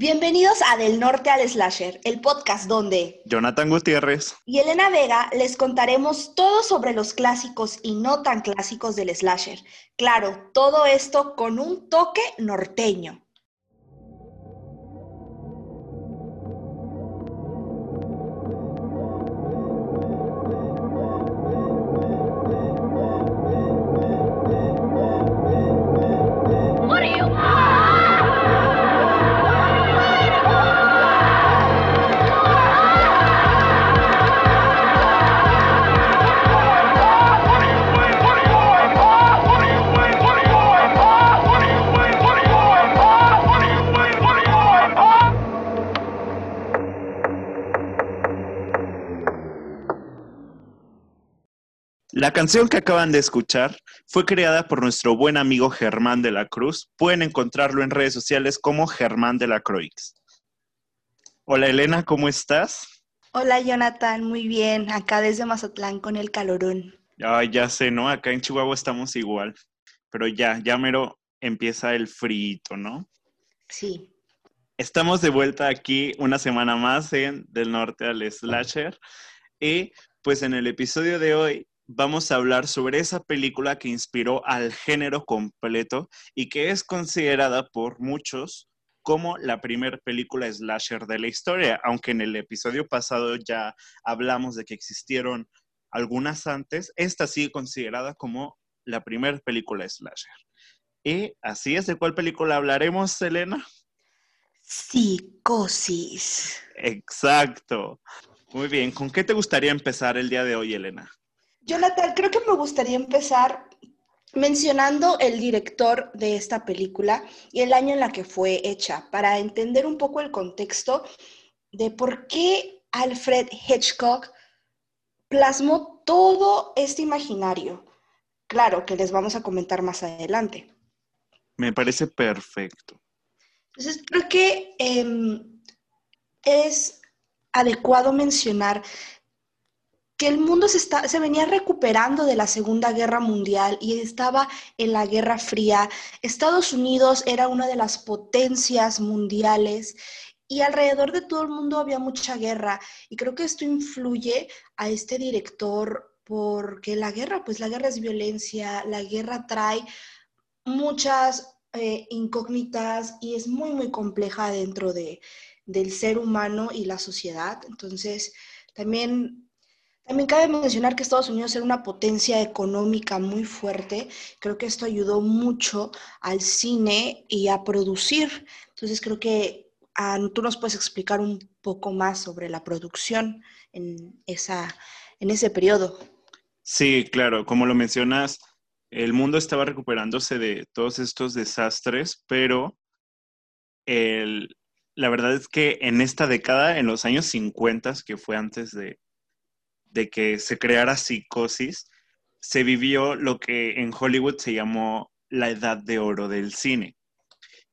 Bienvenidos a Del Norte al Slasher, el podcast donde Jonathan Gutiérrez y Elena Vega les contaremos todo sobre los clásicos y no tan clásicos del slasher. Claro, todo esto con un toque norteño. Canción que acaban de escuchar fue creada por nuestro buen amigo Germán de la Cruz. Pueden encontrarlo en redes sociales como Germán de la Croix. Hola Elena, ¿cómo estás? Hola Jonathan, muy bien. Acá desde Mazatlán con el calorón. Ay, ya sé, ¿no? Acá en Chihuahua estamos igual. Pero ya, ya mero empieza el frito, ¿no? Sí. Estamos de vuelta aquí una semana más en Del Norte al Slasher. Y pues en el episodio de hoy vamos a hablar sobre esa película que inspiró al género completo y que es considerada por muchos como la primera película slasher de la historia, aunque en el episodio pasado ya hablamos de que existieron algunas antes, esta sigue considerada como la primera película slasher. Y así es, ¿de cuál película hablaremos, Elena? Psicosis. Exacto. Muy bien, ¿con qué te gustaría empezar el día de hoy, Elena? Jonathan, creo que me gustaría empezar mencionando el director de esta película y el año en la que fue hecha, para entender un poco el contexto de por qué Alfred Hitchcock plasmó todo este imaginario. Claro que les vamos a comentar más adelante. Me parece perfecto. Entonces, creo que em, es adecuado mencionar que el mundo se, se venía recuperando de la Segunda Guerra Mundial y estaba en la Guerra Fría. Estados Unidos era una de las potencias mundiales y alrededor de todo el mundo había mucha guerra. Y creo que esto influye a este director porque la guerra, pues la guerra es violencia, la guerra trae muchas eh, incógnitas y es muy, muy compleja dentro de, del ser humano y la sociedad. Entonces, también también cabe mencionar que Estados Unidos era una potencia económica muy fuerte. Creo que esto ayudó mucho al cine y a producir. Entonces creo que ah, tú nos puedes explicar un poco más sobre la producción en, esa, en ese periodo. Sí, claro. Como lo mencionas, el mundo estaba recuperándose de todos estos desastres, pero la verdad es que en esta década, en los años 50, que fue antes de, de que se creara psicosis, se vivió lo que en Hollywood se llamó la edad de oro del cine,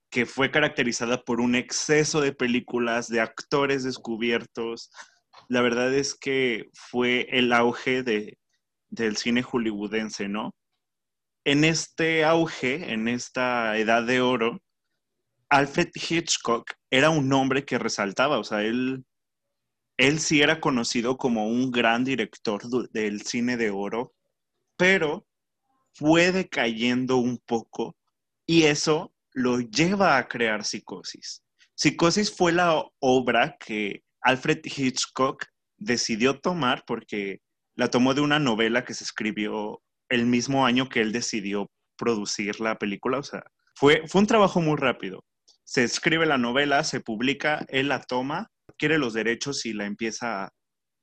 que fue caracterizada por un exceso de películas, de actores descubiertos. La verdad es que fue el auge de, del cine hollywoodense, ¿no? En este auge, en esta edad de oro, Alfred Hitchcock era un hombre que resaltaba, o sea, él él sí era conocido como un gran director del cine de oro, pero fue decayendo un poco y eso lo lleva a crear Psicosis. Psicosis fue la obra que Alfred Hitchcock decidió tomar porque la tomó de una novela que se escribió el mismo año que él decidió producir la película. O sea, fue, fue un trabajo muy rápido. Se escribe la novela, se publica, él la toma quiere los derechos y la empieza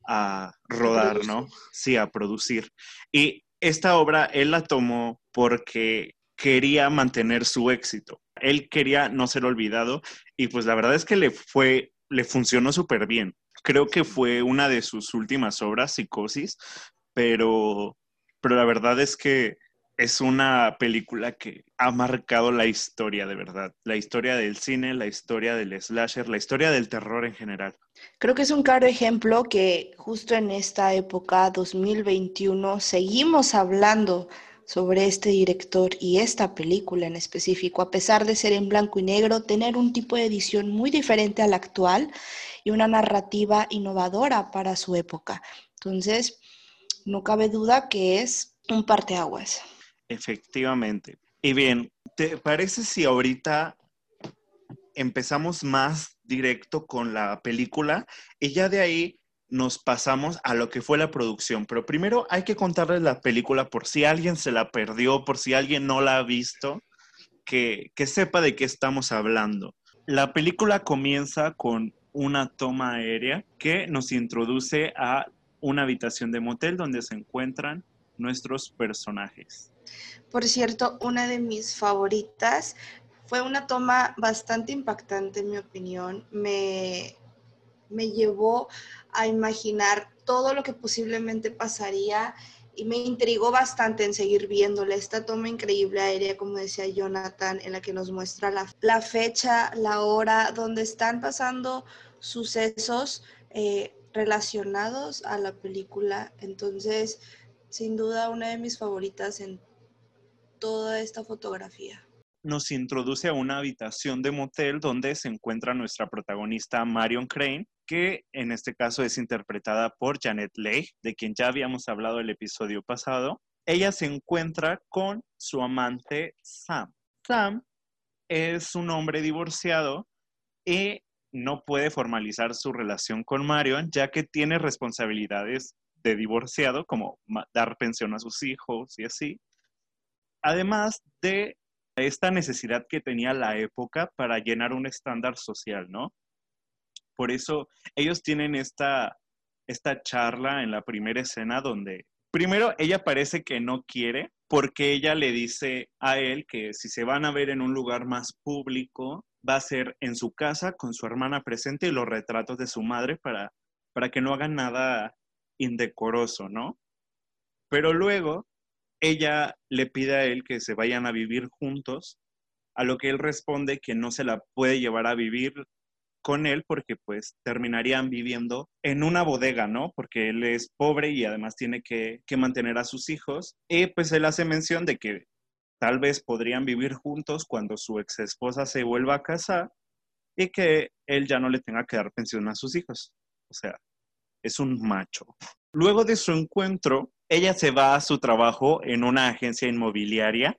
a, rodar, ¿no? Sí, a producir. Y esta obra él la tomó porque quería mantener su éxito. Él quería no ser olvidado y pues la verdad es que le fue, le funcionó súper bien. Creo que fue una de sus últimas obras, Psicosis, pero, pero la verdad es que es una película que ha marcado la historia de verdad, la historia del cine, la historia del slasher, la historia del terror en general. Creo que es un claro ejemplo que justo en esta época, 2021, seguimos hablando sobre este director y esta película en específico, a pesar de ser en blanco y negro, tener un tipo de edición muy diferente a la actual y una narrativa innovadora para su época. Entonces, no cabe duda que es un parteaguas. Efectivamente. Y bien, ¿te parece si ahorita empezamos más directo con la película y ya de ahí nos pasamos a lo que fue la producción. Pero primero hay que contarles la película por si alguien se la perdió, por si alguien no la ha visto, que, que sepa de qué estamos hablando. La película comienza con una toma aérea que nos introduce a una habitación de motel donde se encuentran nuestros personajes. Por cierto, una de mis favoritas fue una toma bastante impactante, en mi opinión. Me, me llevó a imaginar todo lo que posiblemente pasaría y me intrigó bastante en seguir viéndole esta toma increíble aérea, como decía Jonathan, en la que nos muestra la, fecha, la hora, donde están pasando sucesos eh, relacionados a la película. Entonces, sin duda, una de mis favoritas en toda esta fotografía nos introduce a una habitación de motel donde se encuentra nuestra protagonista Marion Crane, que en este caso es interpretada por Janet Leigh, de quien ya habíamos hablado el episodio pasado. Ella se encuentra con su amante Sam. Sam es un hombre divorciado y no puede formalizar su relación con Marion ya que tiene responsabilidades de divorciado como dar pensión a sus hijos y así. Además de esta necesidad que tenía la época para llenar un estándar social, ¿no? Por eso ellos tienen esta, esta charla en la primera escena donde primero ella parece que no quiere porque ella le dice a él que si se van a ver en un lugar más público, va a ser en su casa con su hermana presente y los retratos de su madre para, para que no hagan nada indecoroso, ¿no? Pero luego ella le pide a él que se vayan a vivir juntos, a lo que él responde que no se la puede llevar a vivir con él porque pues terminarían viviendo en una bodega, ¿no? Porque él es pobre y además tiene que, que mantener a sus hijos. Y pues él hace mención de que tal vez podrían vivir juntos cuando su ex esposa se vuelva a casar y que él ya no le tenga que dar pensión a sus hijos. O sea, es un macho. Luego de su encuentro, ella se va a su trabajo en una agencia inmobiliaria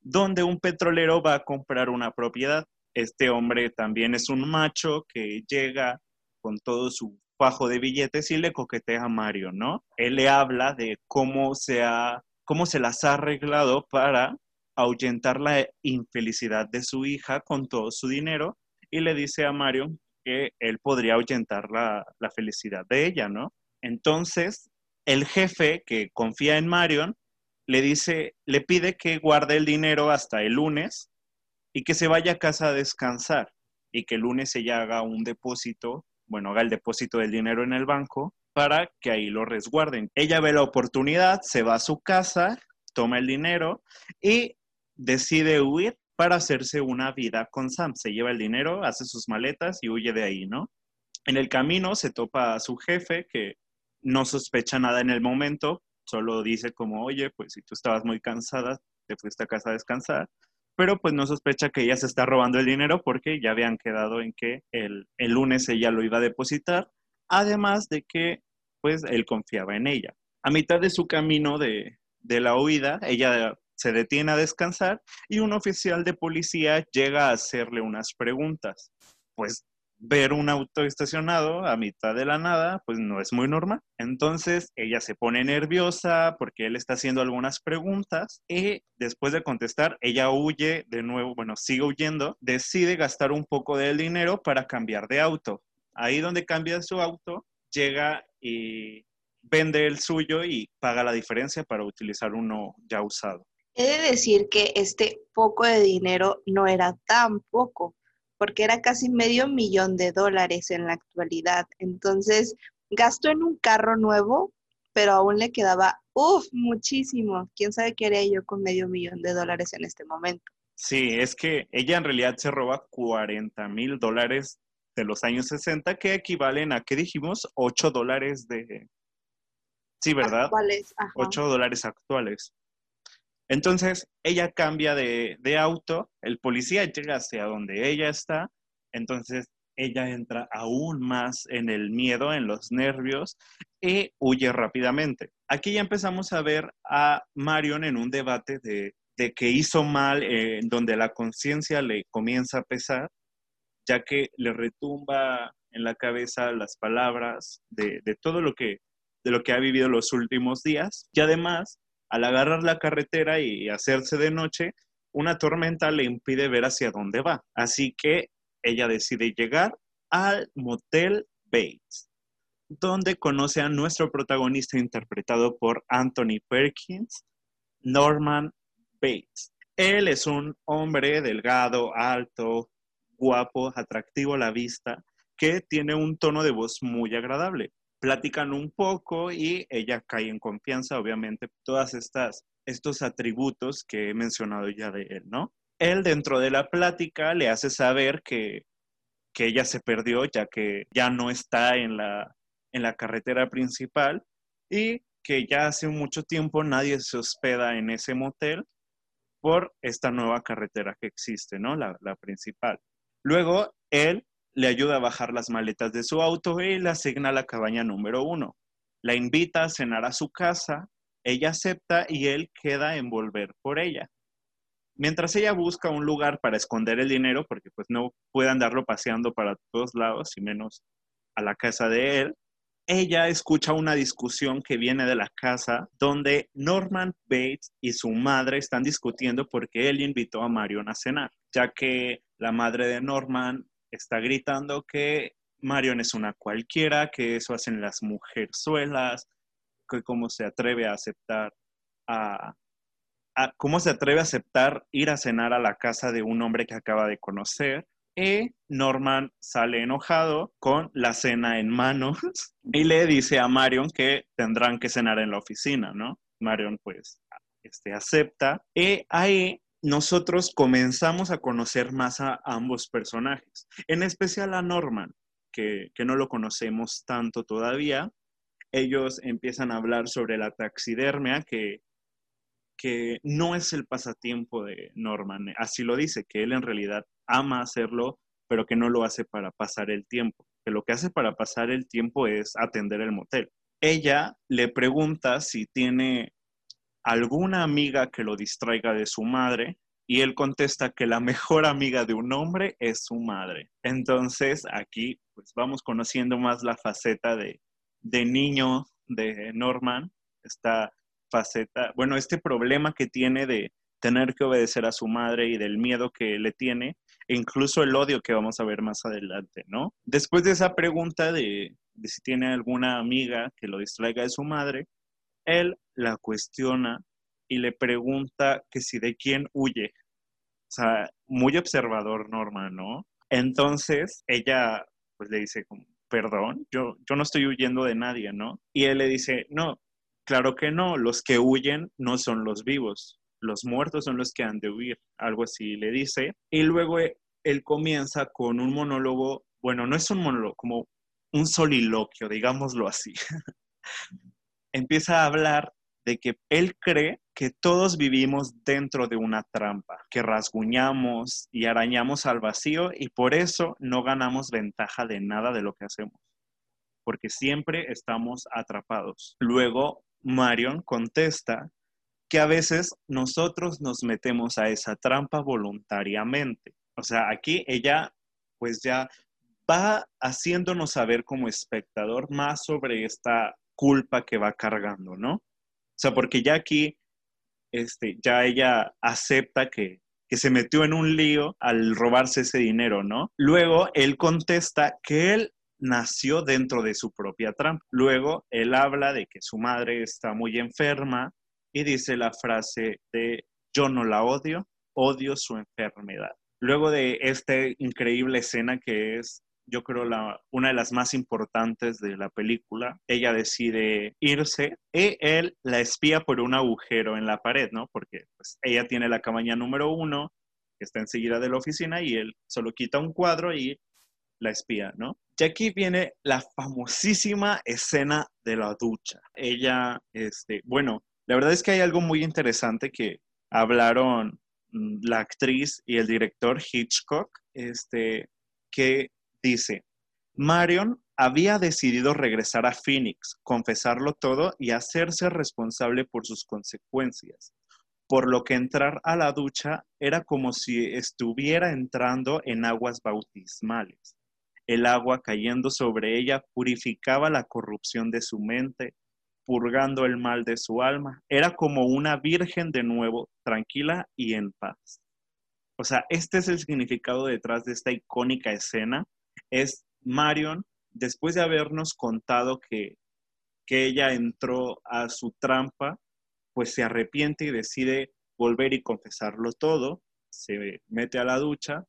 donde un petrolero va a comprar una propiedad. Este hombre también es un macho que llega con todo su fajo de billetes y le coquetea a Mario, ¿no? Él le habla de cómo se, ha, cómo se las ha arreglado para ahuyentar la infelicidad de su hija con todo su dinero y le dice a Mario que él podría ahuyentar la, la felicidad de ella, ¿no? Entonces, el jefe que confía en Marion le dice, le pide que guarde el dinero hasta el lunes y que se vaya a casa a descansar y que el lunes ella haga un depósito, bueno, haga el depósito del dinero en el banco para que ahí lo resguarden. Ella ve la oportunidad, se va a su casa, toma el dinero y decide huir para hacerse una vida con Sam. Se lleva el dinero, hace sus maletas y huye de ahí, ¿no? En el camino se topa a su jefe que no sospecha nada en el momento, solo dice como, oye, pues si tú estabas muy cansada, te fuiste a casa a descansar, pero pues no sospecha que ella se está robando el dinero porque ya habían quedado en que el, lunes ella lo iba a depositar, además de que pues él confiaba en ella. A mitad de su camino de, de la huida, ella se detiene a descansar y un oficial de policía llega a hacerle unas preguntas. Pues ver un auto estacionado a mitad de la nada, pues no es muy normal. Entonces ella se pone nerviosa porque él está haciendo algunas preguntas y después de contestar, ella huye de nuevo, bueno, sigue huyendo, decide gastar un poco del dinero para cambiar de auto. Ahí donde cambia su auto, llega y vende el suyo y paga la diferencia para utilizar uno ya usado. He de decir que este poco de dinero no era tan poco porque era casi medio millón de dólares en la actualidad. Entonces, gastó en un carro nuevo, pero aún le quedaba, uff, muchísimo. ¿Quién sabe qué haría yo con medio millón de dólares en este momento? Sí, es que ella en realidad se roba 40 mil dólares de los años 60, que equivalen a, ¿qué dijimos? 8 dólares de... Sí, ¿verdad? Actuales. 8 dólares actuales. Entonces, ella cambia de, de auto, el policía llega hacia donde ella está, entonces ella entra aún más en el miedo, en los nervios y huye rápidamente. Aquí ya empezamos a ver a Marion en un debate de, que hizo mal, eh, donde la conciencia le comienza a pesar, ya que le retumba en la cabeza las palabras de, de todo lo que, de lo que ha vivido los últimos días. Y además, al agarrar la carretera y hacerse de noche, una tormenta le impide ver hacia dónde va. Así que ella decide llegar al Motel Bates, donde conoce a nuestro protagonista interpretado por Anthony Perkins, Norman Bates. Él es un hombre delgado, alto, guapo, atractivo a la vista, que tiene un tono de voz muy agradable. Platican un poco y ella cae en confianza, obviamente, todas estas estos atributos que he mencionado ya de él, ¿no? él dentro de la plática le hace saber que, ella se perdió ya que ya no está en la, en la carretera principal y que ya hace mucho tiempo nadie se hospeda en ese motel por esta nueva carretera que existe, ¿no? La, la, principal. Luego, él le ayuda a bajar las maletas de su auto y le asigna la cabaña número uno. La invita a cenar a su casa, ella acepta y él queda en volver por ella. Mientras ella busca un lugar para esconder el dinero, porque pues no puede andarlo paseando para todos lados, y menos a la casa de él, ella escucha una discusión que viene de la casa donde Norman Bates y su madre están discutiendo porque él invitó a Marion a cenar, ya que la madre de Norman está gritando que Marion es una cualquiera, que eso hacen las mujerzuelas, que cómo se atreve a aceptar a, cómo se atreve a aceptar ir a cenar a la casa de un hombre que acaba de conocer. Y Norman sale enojado con la cena en manos y le dice a Marion que tendrán que cenar en la oficina, ¿no? Marion pues este, acepta y ahí nosotros comenzamos a conocer más a ambos personajes, en especial a Norman, que, que no lo conocemos tanto todavía. Ellos empiezan a hablar sobre la taxidermia, que que no es el pasatiempo de Norman. Así lo dice, que él en realidad ama hacerlo, pero que no lo hace para pasar el tiempo. Que lo que hace para pasar el tiempo es atender el motel. Ella le pregunta si tiene alguna amiga que lo distraiga de su madre y él contesta que la mejor amiga de un hombre es su madre. Entonces aquí pues vamos conociendo más la faceta de, de niño de Norman. Está faceta, bueno, este problema que tiene de tener que obedecer a su madre y del miedo que le tiene, e incluso el odio que vamos a ver más adelante, ¿no? Después de esa pregunta de, de si tiene alguna amiga que lo distraiga de su madre, él la cuestiona y le pregunta que si de quién huye. O sea, muy observador Norma, ¿no? Entonces ella pues le dice perdón, yo, yo no estoy huyendo de nadie, ¿no? Y él le dice, no, Claro que no, los que huyen no son los vivos, los muertos son los que han de huir, algo así le dice. Y luego eh, él comienza con un monólogo, bueno, no es un monólogo, como un soliloquio, digámoslo así. Empieza a hablar de que él cree que todos vivimos dentro de una trampa, que rasguñamos y arañamos al vacío y por eso no ganamos ventaja de nada de lo que hacemos, porque siempre estamos atrapados. Luego Marion contesta que a veces nosotros nos metemos a esa trampa voluntariamente. O sea, aquí ella pues ya va haciéndonos saber como espectador más sobre esta culpa que va cargando, ¿no? O sea, porque ya aquí, este, ya ella acepta que, que se metió en un lío al robarse ese dinero, ¿no? Luego él contesta que él nació dentro de su propia trampa. Luego, él habla de que su madre está muy enferma y dice la frase de yo no la odio, odio su enfermedad. Luego de esta increíble escena que es, yo creo, la, una de las más importantes de la película, ella decide irse y él la espía por un agujero en la pared, ¿no? Porque pues, ella tiene la cabaña número uno, que está enseguida de la oficina, y él solo quita un cuadro y la espía, ¿no? Y aquí viene la famosísima escena de la ducha. Ella, este, bueno, la verdad es que hay algo muy interesante que, hablaron mm, la actriz y el director Hitchcock, este, que dice, Marion había decidido regresar a Phoenix, confesarlo todo y hacerse responsable por sus consecuencias, por lo que entrar a la ducha era como si estuviera entrando en aguas bautismales. El agua cayendo sobre ella purificaba la corrupción de su mente, purgando el mal de su alma. Era como una virgen de nuevo, tranquila y en paz. O sea, este es el significado detrás de esta icónica escena. Es Marion, después de habernos contado que, que ella entró a su trampa, pues se arrepiente y decide volver y confesarlo todo, se mete a la ducha,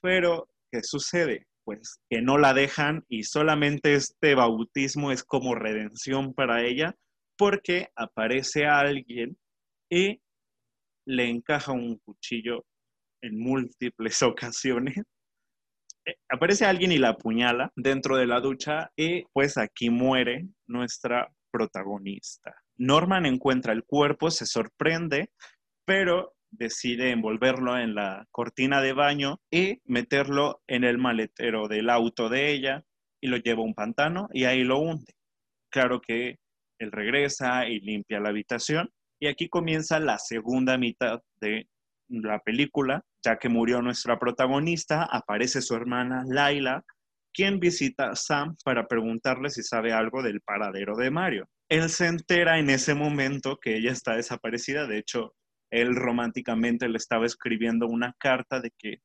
pero ¿qué sucede? Pues que no la dejan y solamente este bautismo es como redención para ella porque aparece alguien y le encaja un cuchillo en múltiples ocasiones. Eh, aparece alguien y la apuñala dentro de la ducha y pues aquí muere nuestra protagonista. Norman encuentra el cuerpo, se sorprende, pero decide envolverlo en la cortina de baño y meterlo en el maletero del auto de ella y lo lleva a un pantano y ahí lo hunde. Claro que él regresa y limpia la habitación y aquí comienza la segunda mitad de la película, ya que murió nuestra protagonista, aparece su hermana Laila, quien visita a Sam para preguntarle si sabe algo del paradero de Mario. Él se entera en ese momento que ella está desaparecida, de hecho, él románticamente le estaba escribiendo una carta de que,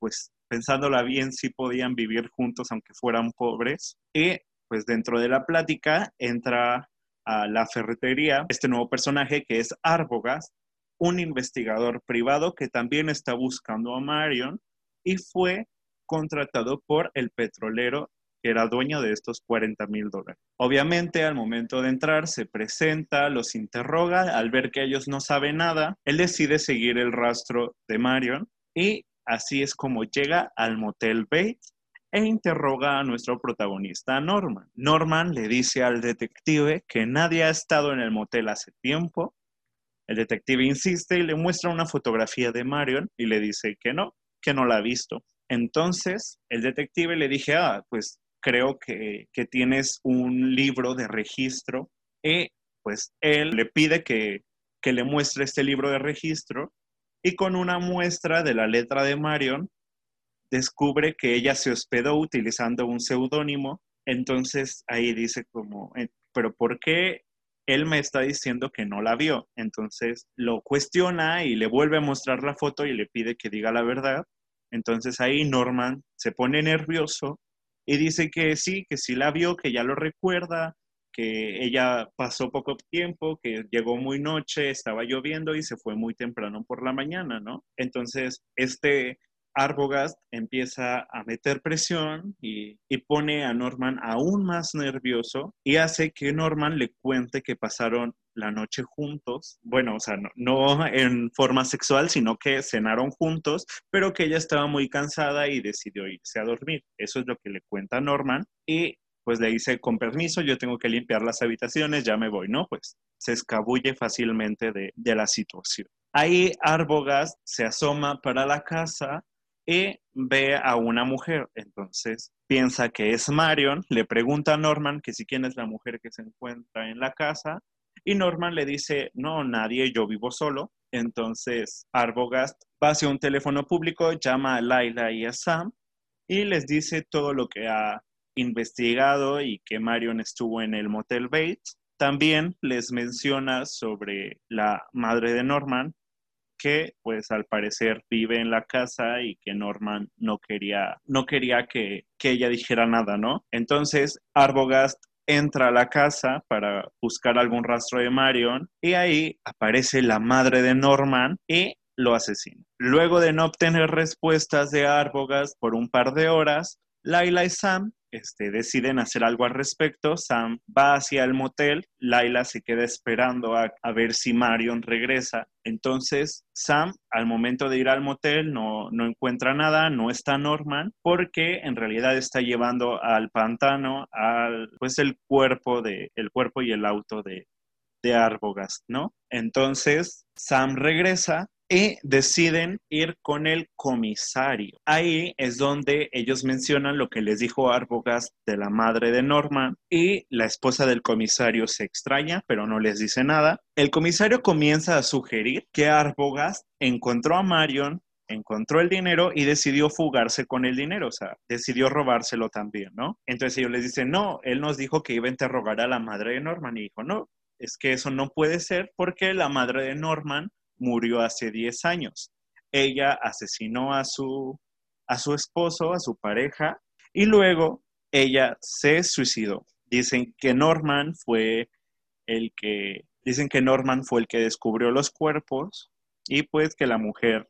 pues, pensándola bien, sí podían vivir juntos aunque fueran pobres. Y, pues, dentro de la plática entra a la ferretería este nuevo personaje que es Arbogast, un investigador privado que también está buscando a Marion y fue contratado por el petrolero que era dueño de estos 40 mil dólares. Obviamente, al momento de entrar, se presenta, los interroga, al ver que ellos no saben nada, él decide seguir el rastro de Marion y así es como llega al motel Bates e interroga a nuestro protagonista Norman. Norman le dice al detective que nadie ha estado en el motel hace tiempo el detective insiste y le muestra una fotografía de Marion y le dice que no, que no la ha visto. Entonces, el detective le dije, ah, pues creo que, tienes un libro de registro y pues él le pide que, que le muestre este libro de registro y con una muestra de la letra de Marion descubre que ella se hospedó utilizando un seudónimo. Entonces ahí dice como, eh, pero ¿por qué él me está diciendo que no la vio. Entonces lo cuestiona y le vuelve a mostrar la foto y le pide que diga la verdad. Entonces ahí Norman se pone nervioso y dice que sí, que sí la vio, que ya lo recuerda, que ella pasó poco tiempo, que llegó muy noche, estaba lloviendo y se fue muy temprano por la mañana, ¿no? Entonces, este Arbogast empieza a meter presión y, pone a Norman aún más nervioso y hace que Norman le cuente que pasaron la noche juntos, bueno, o sea, no, en forma sexual, sino que cenaron juntos, pero que ella estaba muy cansada y decidió irse a dormir. Eso es lo que le cuenta Norman y pues le dice, con permiso, yo tengo que limpiar las habitaciones, ya me voy, ¿no? Pues se escabulle fácilmente de, de la situación. Ahí Arbogast se asoma para la casa y ve a una mujer. Entonces piensa que es Marion, le pregunta a Norman que si quién es la mujer que se encuentra en la casa y Norman le dice, no, nadie, yo vivo solo. Entonces Arbogast va hacia un teléfono público, llama a Laila y a Sam y les dice todo lo que ha investigado y que Marion estuvo en el Motel Bates. También les menciona sobre la madre de Norman, que pues al parecer vive en la casa y que Norman no quería, no quería que, que ella dijera nada, ¿no? Entonces Arbogast entra a la casa para buscar algún rastro de Marion y ahí aparece la madre de Norman y lo asesina. Luego de no obtener respuestas de Arbogast por un par de horas, Laila y Sam este, deciden hacer algo al respecto. Sam va hacia el motel, Laila se queda esperando a, ver si Marion regresa. Entonces, Sam, al momento de ir al motel, no, no encuentra nada, no está Norman, porque en realidad está llevando al pantano al, pues, el cuerpo, de, el cuerpo y el auto de, de Arbogast, ¿no? Entonces, Sam regresa y deciden ir con el comisario. Ahí es donde ellos mencionan lo que les dijo Arbogast de la madre de Norman y la esposa del comisario se extraña, pero no les dice nada. El comisario comienza a sugerir que Arbogast encontró a Marion encontró el dinero y decidió fugarse con el dinero, o sea, decidió robárselo también, ¿no? Entonces ellos les dicen, no, él nos dijo que iba a interrogar a la madre de Norman y dijo, no, es que eso no puede ser porque la madre de Norman murió hace 10 años. Ella asesinó a su, a su esposo, a su pareja, y luego ella se suicidó. Dicen que Norman fue el que, dicen que Norman fue el que descubrió los cuerpos y pues que la mujer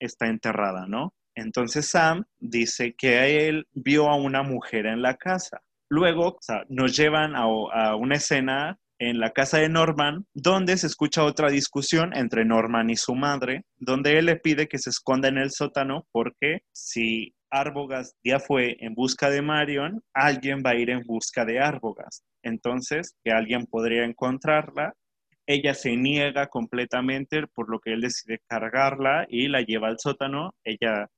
está enterrada, ¿no? Entonces Sam dice que él vio a una mujer en la casa. Luego nos llevan a, a una escena en la casa de Norman, donde se escucha otra discusión entre Norman y su madre, donde él le pide que se esconda en el sótano porque si Arbogast ya fue en busca de Marion, alguien va a ir en busca de Arbogast. Entonces, que alguien podría encontrarla. Ella se niega completamente, por lo que él decide cargarla y la lleva al sótano. Ella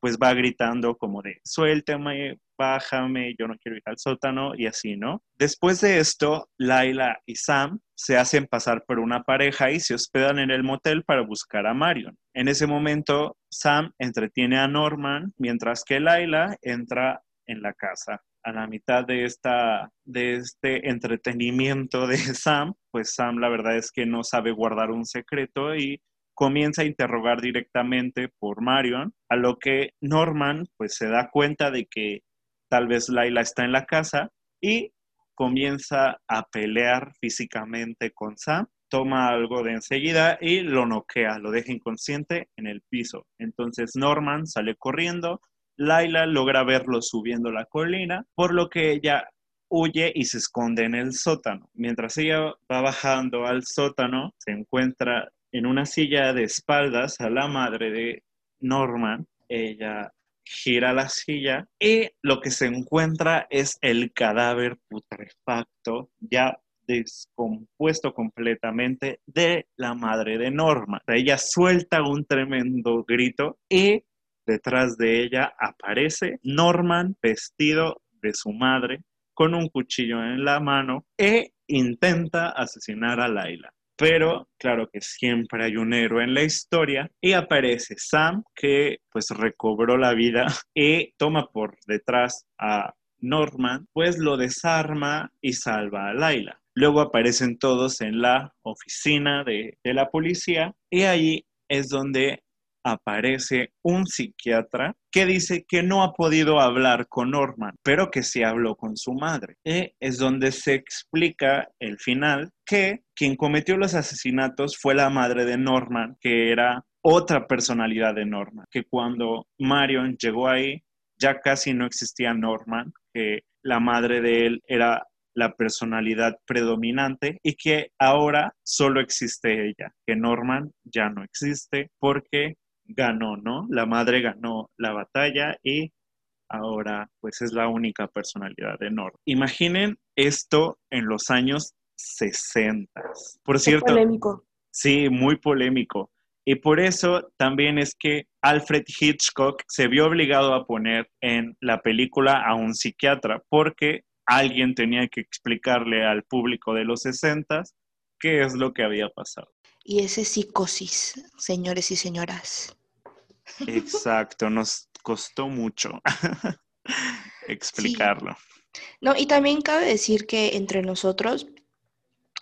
pues va gritando como de, suéltame, bájame, yo no quiero ir al sótano y así, ¿no? Después de esto, Laila y Sam se hacen pasar por una pareja y se hospedan en el motel para buscar a Marion. En ese momento, Sam entretiene a Norman mientras que Laila entra en la casa. A la mitad de, esta, de este entretenimiento de Sam, pues Sam la verdad es que no sabe guardar un secreto y comienza a interrogar directamente por Marion, a lo que Norman pues se da cuenta de que tal vez Laila está en la casa y comienza a pelear físicamente con Sam, toma algo de enseguida y lo noquea, lo deja inconsciente en el piso. Entonces Norman sale corriendo, Laila logra verlo subiendo la colina, por lo que ella huye y se esconde en el sótano. Mientras ella va bajando al sótano, se encuentra en una silla de espaldas a la madre de Norman. Ella gira la silla y lo que se encuentra es el cadáver putrefacto, ya descompuesto completamente de la madre de Norman. Ella suelta un tremendo grito y detrás de ella aparece Norman vestido de su madre con un cuchillo en la mano e intenta asesinar a Laila. Pero claro que siempre hay un héroe en la historia y aparece Sam que pues recobró la vida y toma por detrás a Norman, pues lo desarma y salva a Laila. Luego aparecen todos en la oficina de, la policía y ahí es donde aparece un psiquiatra que dice que no ha podido hablar con Norman, pero que sí habló con su madre. Y es donde se explica el final que quien cometió los asesinatos fue la madre de Norman, que era otra personalidad de Norman, que cuando Marion llegó ahí ya casi no existía Norman, que la madre de él era la personalidad predominante y que ahora solo existe ella, que Norman ya no existe porque ganó, ¿no? La madre ganó la batalla y ahora pues es la única personalidad de Norman. Imaginen esto en los años 60. Por cierto. polémico. Sí, muy polémico. Y por eso también es que Alfred Hitchcock se vio obligado a poner en la película a un psiquiatra porque alguien tenía que explicarle al público de los 60 qué es lo que había pasado. Y ese psicosis, señores y señoras. Exacto, nos costó mucho explicarlo. No, y también cabe decir que entre nosotros,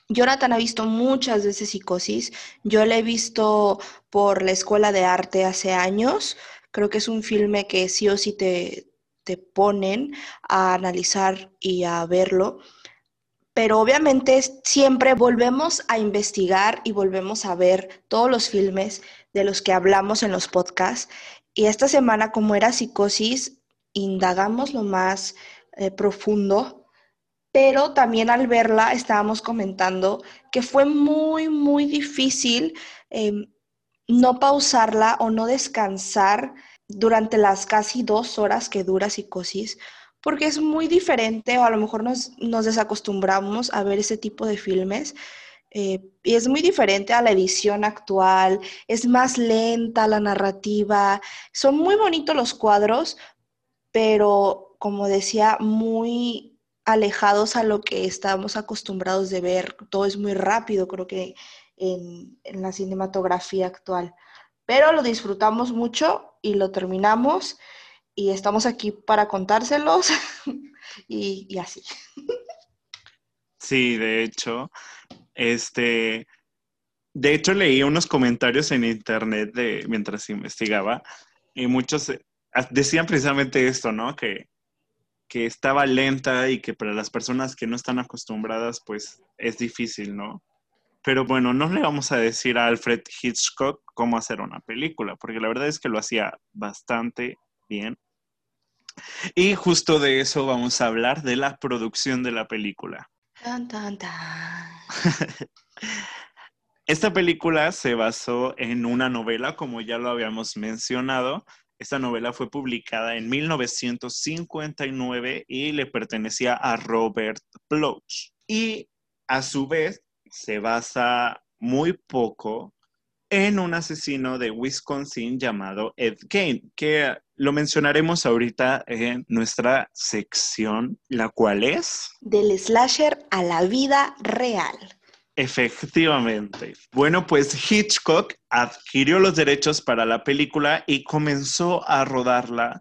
Jonathan ha visto muchas veces psicosis. Yo la he visto por la escuela de arte hace años. Creo que es un filme que sí o sí te, te ponen a analizar y a verlo pero obviamente siempre volvemos a investigar y volvemos a ver todos los filmes de los que hablamos en los podcasts. Y esta semana, como era psicosis, indagamos lo más eh, profundo, pero también al verla estábamos comentando que fue muy, muy difícil em, no pausarla o no descansar durante las casi dos horas que dura psicosis, porque es muy diferente o a lo mejor nos, desacostumbramos a ver ese tipo de filmes Eh, y es muy diferente a la edición actual, es más lenta la narrativa, son muy bonitos los cuadros, pero como decía, muy alejados a lo que estábamos acostumbrados de ver, todo es muy rápido, creo que en, en la cinematografía actual. Pero lo disfrutamos mucho y lo terminamos y estamos aquí para contárselos y, así. Sí, de hecho, este, de hecho leí unos comentarios en internet de, mientras investigaba y muchos eh, decían precisamente esto, ¿no? Que, que estaba lenta y que para las personas que no están acostumbradas, pues es difícil, ¿no? Pero bueno, no le vamos a decir a Alfred Hitchcock cómo hacer una película, porque la verdad es que lo hacía bastante bien. Y justo de eso vamos a hablar, de la producción de la película. Tan, tan, tan. Esta película se basó en una novela, como ya lo habíamos mencionado. Esta novela fue publicada en 1959 y le pertenecía a Robert Bloch. Y a su vez se basa muy poco en un asesino de Wisconsin llamado Ed Gein, que lo mencionaremos ahorita en nuestra sección, la cual es... Del slasher a la vida real. Efectivamente. Bueno, pues Hitchcock adquirió los derechos para la película y comenzó a rodarla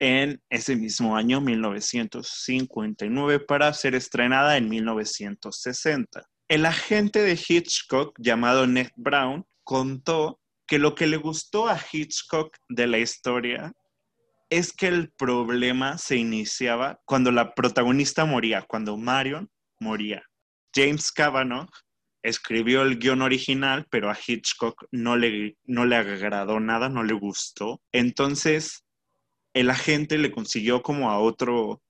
en ese mismo año, 1959, para ser estrenada en 1960. El agente de Hitchcock, llamado Ned Brown, contó que lo que le gustó a Hitchcock de la historia es que el problema se iniciaba cuando la protagonista moría, cuando Marion moría. James Cavanaugh escribió el guion original, pero a Hitchcock no le, no le agradó nada, no le gustó. Entonces, el agente le consiguió como a otro,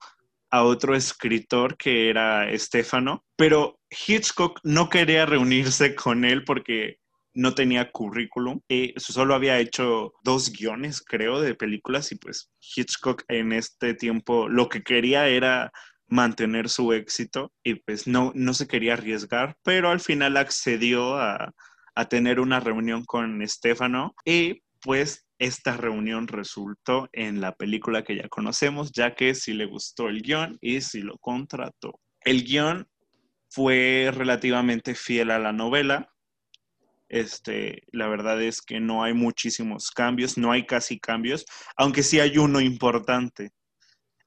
a otro escritor que era Stefano, pero Hitchcock no quería reunirse con él porque no tenía currículum. Y solo había hecho dos guiones, creo, de películas y pues Hitchcock en este tiempo lo que quería era mantener su éxito y pues no, no se quería arriesgar, pero al final accedió a, tener una reunión con Stefano y pues esta reunión resultó en la película que ya conocemos, ya que sí le gustó el guion y sí lo contrató. El guion fue relativamente fiel a la novela. Este, la verdad es que no hay muchísimos cambios, no hay casi cambios, aunque sí hay uno importante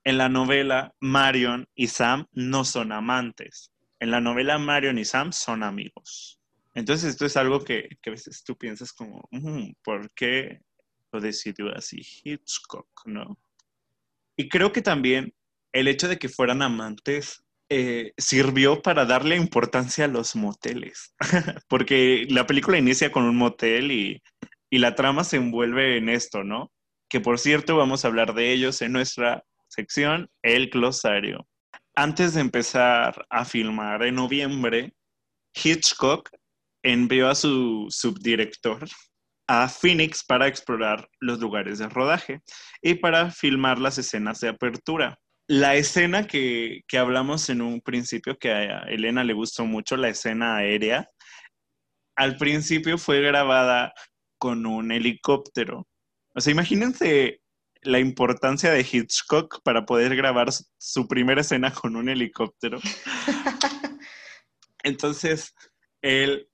en la novela Marion y Sam no son amantes. En la novela Marion y Sam son amigos. Entonces esto es algo que, a veces tú piensas como, mm, ¿por qué lo decidió así Hitchcock, no? Y creo que también el hecho de que fueran amantes eh, sirvió para darle importancia a los moteles, porque la película inicia con un motel y, y la trama se envuelve en esto, ¿no? Que por cierto vamos a hablar de ellos en nuestra sección El Glosario. Antes de empezar a filmar en noviembre, Hitchcock envió a su subdirector a Phoenix para explorar los lugares de rodaje y para filmar las escenas de apertura. La escena que, que hablamos en un principio, que a Elena le gustó mucho, la escena aérea, al principio fue grabada con un helicóptero. O sea, imagínense la importancia de Hitchcock para poder grabar su primera escena con un helicóptero. Entonces, él,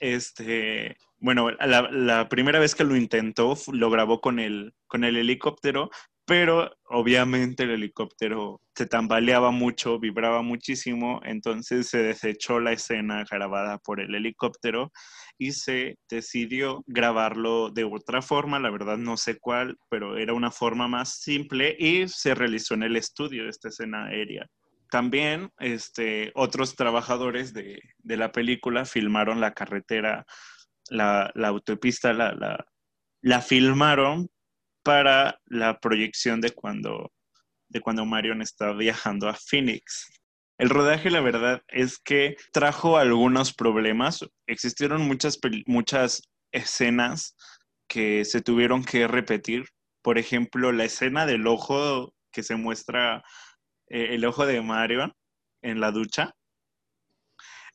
este, bueno, la, la, primera vez que lo intentó, lo grabó con el, con el helicóptero, pero obviamente el helicóptero se tambaleaba mucho, vibraba muchísimo, entonces se desechó la escena grabada por el helicóptero y se decidió grabarlo de otra forma, la verdad no sé cuál, pero era una forma más simple y se realizó en el estudio de esta escena aérea. También este, otros trabajadores de, la película filmaron la carretera, la, autopista, la, la, la filmaron para la proyección de cuando, de cuando Marion estaba viajando a Phoenix. El rodaje, la verdad, es que trajo algunos problemas. Existieron muchas, muchas escenas que se tuvieron que repetir. Por ejemplo, la escena del ojo que se muestra, eh, el ojo de Marion en la ducha.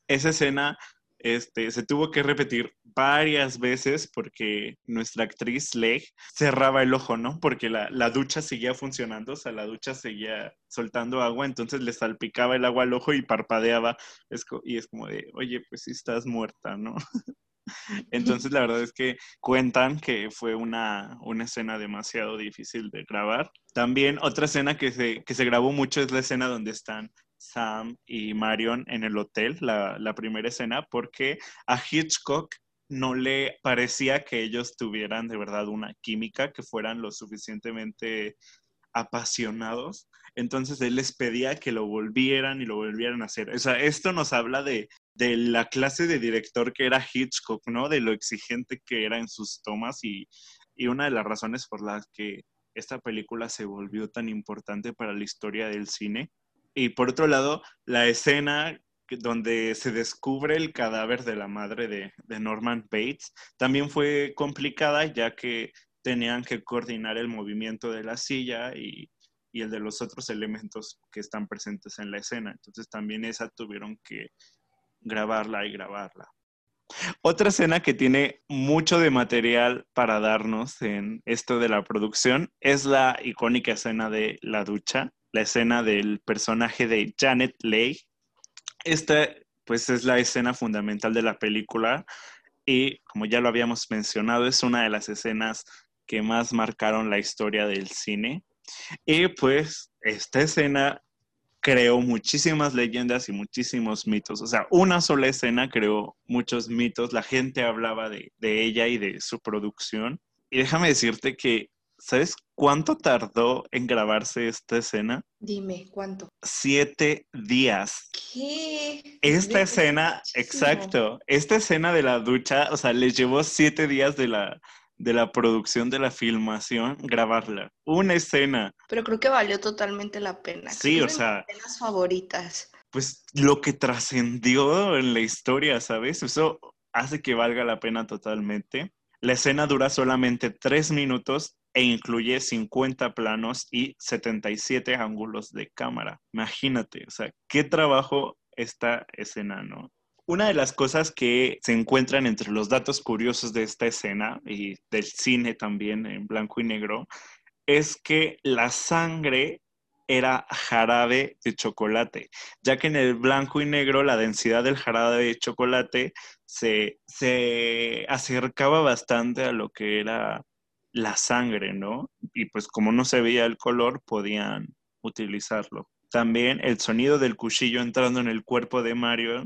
Esa escena este, se tuvo que repetir varias veces porque nuestra actriz Leg cerraba el ojo, ¿no? Porque la, la, ducha seguía funcionando, o sea, la ducha seguía soltando agua, entonces le salpicaba el agua al ojo y parpadeaba. y es como de, oye, pues sí estás muerta, ¿no? Entonces, la verdad es que cuentan que fue una, una, escena demasiado difícil de grabar. También otra escena que se, que se grabó mucho es la escena donde están Sam y Marion en el hotel, la, primera escena, porque a Hitchcock no le parecía que ellos tuvieran de verdad una química, que fueran lo suficientemente apasionados. Entonces él les pedía que lo volvieran y lo volvieran a hacer. O sea, esto nos habla de, la clase de director que era Hitchcock, ¿no? De lo exigente que era en sus tomas y una de las razones por las que esta película se volvió tan importante para la historia del cine. Y por otro lado, la escena donde se descubre el cadáver de la madre de, de, Norman Bates también fue complicada ya que tenían que coordinar el movimiento de la silla y, y el de los otros elementos que están presentes en la escena. Entonces también esa tuvieron que grabarla y grabarla. Otra escena que tiene mucho de material para darnos en esto de la producción es la icónica escena de la ducha, la escena del personaje de Janet Leigh. Esta pues es la escena fundamental de la película y como ya lo habíamos mencionado es una de las escenas que más marcaron la historia del cine. Y pues esta escena creó muchísimas leyendas y muchísimos mitos. O sea, una sola escena creó muchos mitos. La gente hablaba de, ella y de su producción. Y déjame decirte que, ¿sabes cuánto tardó en grabarse esta escena? Dime, ¿cuánto? Siete días. ¿Qué? Esta escena, exacto, esta escena de la ducha, o sea, les llevó siete días de la, de la producción de la filmación grabarla. Una escena. Pero creo que valió totalmente la pena. Sí, o sea. Las favoritas. Pues lo que trascendió en la historia, ¿sabes? Eso hace que valga la pena totalmente. La escena dura solamente tres minutos e incluye 50 planos y 77 ángulos de cámara. Imagínate, o sea, qué trabajo esta escena, ¿no? Una de las cosas que se encuentran entre los datos curiosos de esta escena y del cine también en blanco y negro es que la sangre era jarabe de chocolate, ya que en el blanco y negro la densidad del jarabe de chocolate se, se acercaba bastante a lo que era la sangre, ¿no? Y pues como no se veía el color, podían utilizarlo. También el sonido del cuchillo entrando en el cuerpo de Mario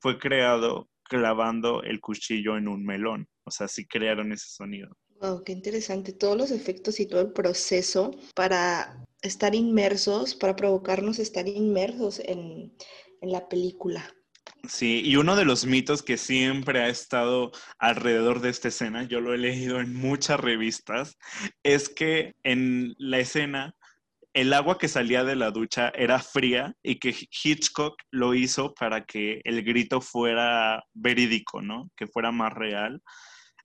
fue creado clavando el cuchillo en un melón. O sea, sí crearon ese sonido. Wow, qué interesante. Todos los efectos y todo el proceso para estar inmersos, para provocarnos estar inmersos en, en la película. Sí, y uno de los mitos que siempre ha estado alrededor de esta escena, yo lo he leído en muchas revistas, es que en la escena el agua que salía de la ducha era fría y que Hitchcock lo hizo para que el grito fuera verídico, ¿no? Que fuera más real.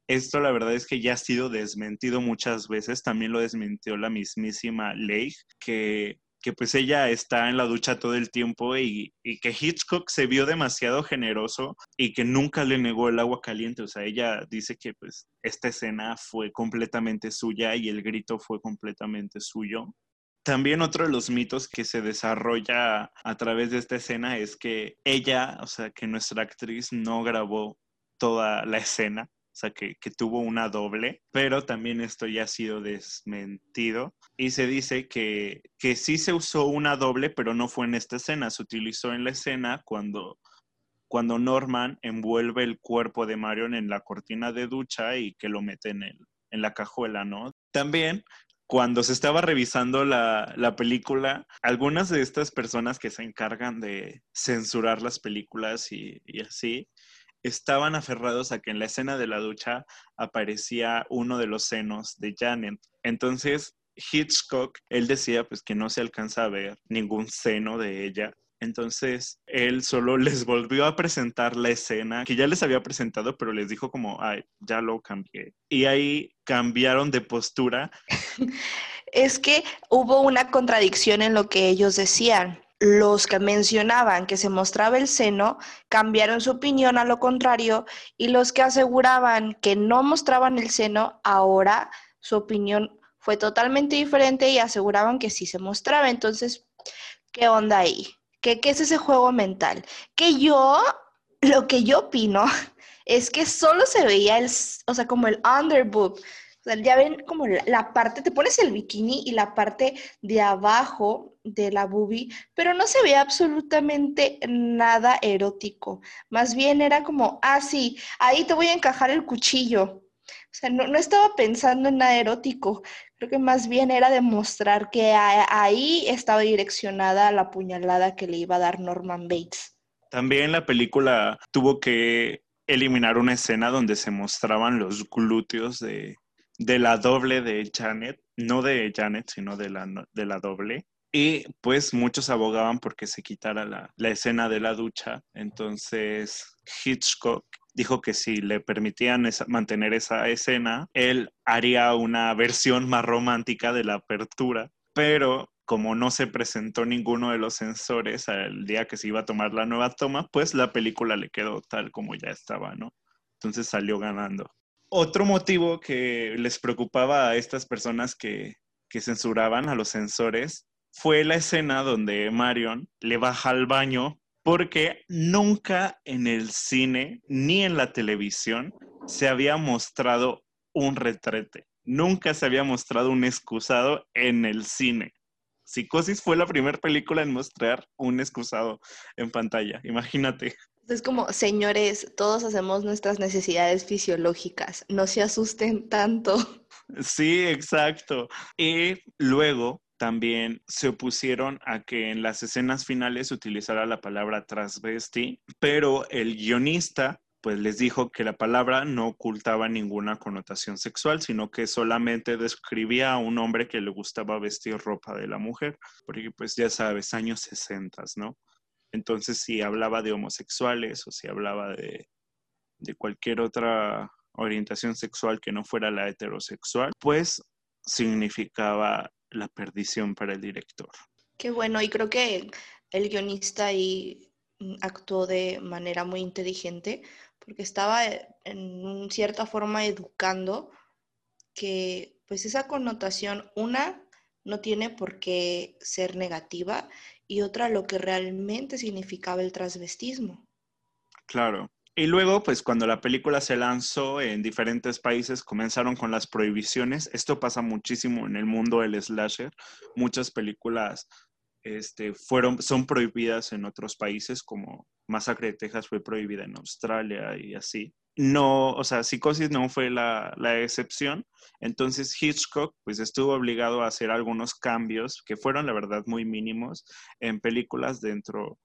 Esto la verdad es que ya ha sido desmentido muchas veces, también lo desmintió la mismísima Leigh, que, que pues ella está en la ducha todo el tiempo y, y, que Hitchcock se vio demasiado generoso y que nunca le negó el agua caliente, o sea, ella dice que pues esta escena fue completamente suya y el grito fue completamente suyo. También otro de los mitos que se desarrolla a través de esta escena es que ella, o sea, que nuestra actriz no grabó toda la escena, o sea, que, tuvo una doble, pero también esto ya ha sido desmentido y se dice que, que sí se usó una doble, pero no fue en esta escena, se utilizó en la escena cuando, cuando Norman envuelve el cuerpo de Marion en la cortina de ducha y que lo mete en, el, en la cajuela, ¿no? También cuando se estaba revisando la, película, algunas de estas personas que se encargan de censurar las películas y, así, estaban aferrados a que en la escena de la ducha aparecía uno de los senos de Janet. Entonces, Hitchcock, él decía pues que no se alcanza a ver ningún seno de ella entonces, él solo les volvió a presentar la escena que ya les había presentado, pero les dijo como, ay, ya lo cambié. Y ahí cambiaron de postura. es que hubo una contradicción en lo que ellos decían. Los que mencionaban que se mostraba el seno cambiaron su opinión a lo contrario y los que aseguraban que no mostraban el seno, ahora su opinión fue totalmente diferente y aseguraban que sí se mostraba. Entonces, ¿qué onda ahí? ¿Qué, qué es ese juego mental? Que yo, lo que yo opino es que solo se veía el, o sea, como el underboob, o sea, ya ven como la, parte, te pones el bikini y la parte de abajo de la boobie, pero no se veía absolutamente nada erótico. Más bien era como, ah, sí, ahí te voy a encajar el cuchillo. O sea, no, estaba pensando en nada erótico. Creo que más bien era demostrar que ahí estaba direccionada la puñalada que le iba a dar Norman Bates. También la película tuvo que eliminar una escena donde se mostraban los glúteos de, de la doble de Janet, no de Janet, sino de la, de la doble. Y pues muchos abogaban porque se quitara la, la, escena de la ducha. Entonces Hitchcock dijo que si le permitían mantener esa escena, él haría una versión más romántica de la apertura. Pero como no se presentó ninguno de los sensores al día que se iba a tomar la nueva toma, pues la película le quedó tal como ya estaba, ¿no? Entonces salió ganando. Otro motivo que les preocupaba a estas personas que, censuraban a los censores fue la escena donde Marion le baja al baño porque nunca en el cine ni en la televisión se había mostrado un retrete. Nunca se había mostrado un excusado en el cine. Psicosis fue la primera película en mostrar un excusado en pantalla. Imagínate. Es como, señores, todos hacemos nuestras necesidades fisiológicas, no se asusten tanto. Sí, exacto. Y luego también se opusieron a que en las escenas finales se utilizara la palabra transvesti, pero el guionista pues les dijo que la palabra no ocultaba ninguna connotación sexual, sino que solamente describía a un hombre que le gustaba vestir ropa de la mujer, porque pues ya sabes, años 60, ¿no? Entonces, si hablaba de homosexuales o si hablaba de, cualquier otra orientación sexual que no fuera la heterosexual, pues significaba la perdición para el director. Qué bueno, y creo que el guionista ahí actuó de manera muy inteligente porque estaba en cierta forma educando que pues esa connotación, una, no tiene por qué ser negativa y otra lo que realmente significaba el transvestismo. Claro. Y luego, pues cuando la película se lanzó en diferentes países, comenzaron con las prohibiciones. Esto pasa muchísimo en el mundo del slasher. Muchas películas este, fueron, son prohibidas en otros países, como Masacre de Texas fue prohibida en Australia y así no, o sea, Psicosis no fue la, excepción. Entonces Hitchcock pues estuvo obligado a hacer algunos cambios que fueron la verdad muy mínimos en películas dentro,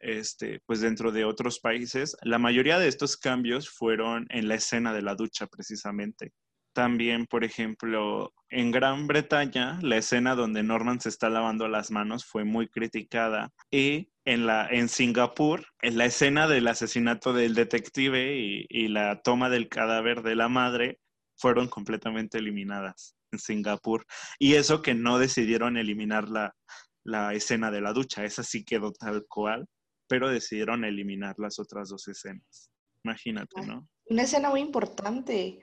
este, pues dentro de otros países. La mayoría de estos cambios fueron en la escena de la ducha precisamente. También, por ejemplo, en Gran Bretaña, la escena donde Norman se está lavando las manos fue muy criticada y en, la, en Singapur, en la escena del asesinato del detective y, la toma del cadáver de la madre fueron completamente eliminadas en Singapur. Y eso que no decidieron eliminar la, la escena de la ducha, esa sí quedó tal cual, pero decidieron eliminar las otras dos escenas. Imagínate, ¿no? Una escena muy importante,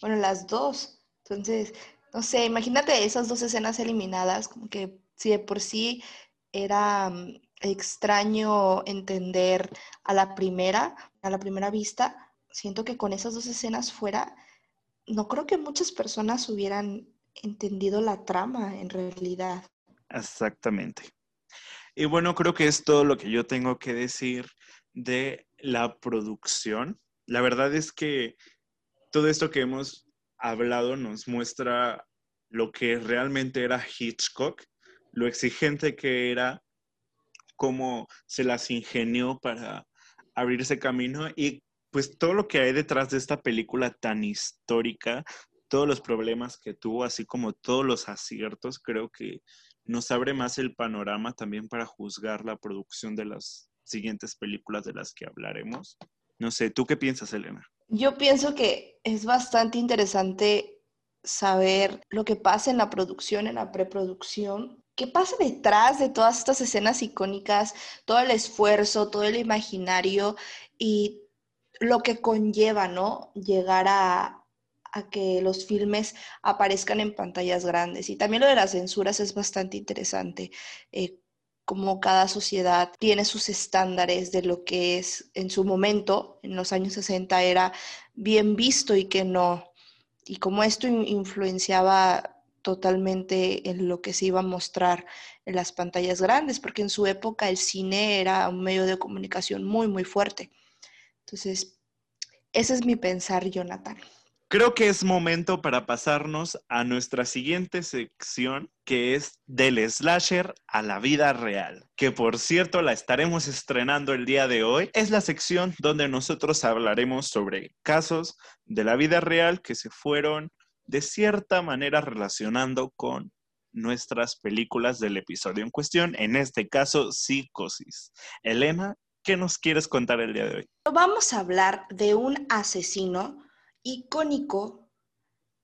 bueno, las dos. Entonces, no sé, imagínate esas dos escenas eliminadas, como que si de por sí era mm, extraño entender a la primera, a la primera vista. Siento que con esas dos escenas fuera, no creo que muchas personas hubieran entendido la trama en realidad. Exactamente. Y bueno, creo que es todo lo que yo tengo que decir de la producción. La verdad es que todo esto que hemos hablado nos muestra lo que realmente era Hitchcock, lo exigente que era cómo se las ingenió para abrirse camino y pues todo lo que hay detrás de esta película tan histórica, todos los problemas que tuvo, así como todos los aciertos, creo que nos abre más el panorama también para juzgar la producción de las siguientes películas de las que hablaremos. No sé, ¿tú qué piensas, Elena? Yo pienso que es bastante interesante saber lo que pasa en la producción, en la preproducción, qué pasa detrás de todas estas escenas icónicas, todo el esfuerzo, todo el imaginario y lo que conlleva, ¿no? Llegar a, que los filmes aparezcan en pantallas grandes. Y también lo de las censuras es bastante interesante. Eh, como cada sociedad tiene sus estándares de lo que es en su momento, en los años 60 era bien visto y que no. Y como esto influenciaba totalmente en lo que se iba a mostrar en las pantallas grandes, porque en su época el cine era un medio de comunicación muy, muy fuerte. Entonces, ese es mi pensar, Jonathan. Creo que es momento para pasarnos a nuestra siguiente sección, que es del slasher a la vida real, que por cierto la estaremos estrenando el día de hoy. Es la sección donde nosotros hablaremos sobre casos de la vida real que se fueron de cierta manera relacionando con nuestras películas del episodio en cuestión, en este caso, Psicosis. Elena, ¿qué nos quieres contar el día de hoy? Vamos a hablar de un asesino icónico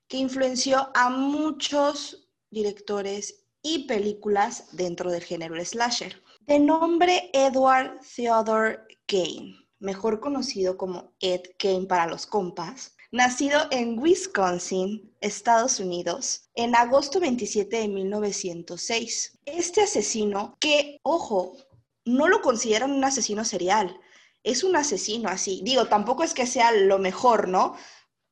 que influenció a muchos directores y películas dentro del género slasher. De nombre Edward Theodore Kane, mejor conocido como Ed Kane para los compas, nacido en Wisconsin, Estados Unidos, en agosto 27 de 1906. Este asesino, que, ojo, no lo consideran un asesino serial, es un asesino así. Digo, tampoco es que sea lo mejor, ¿no?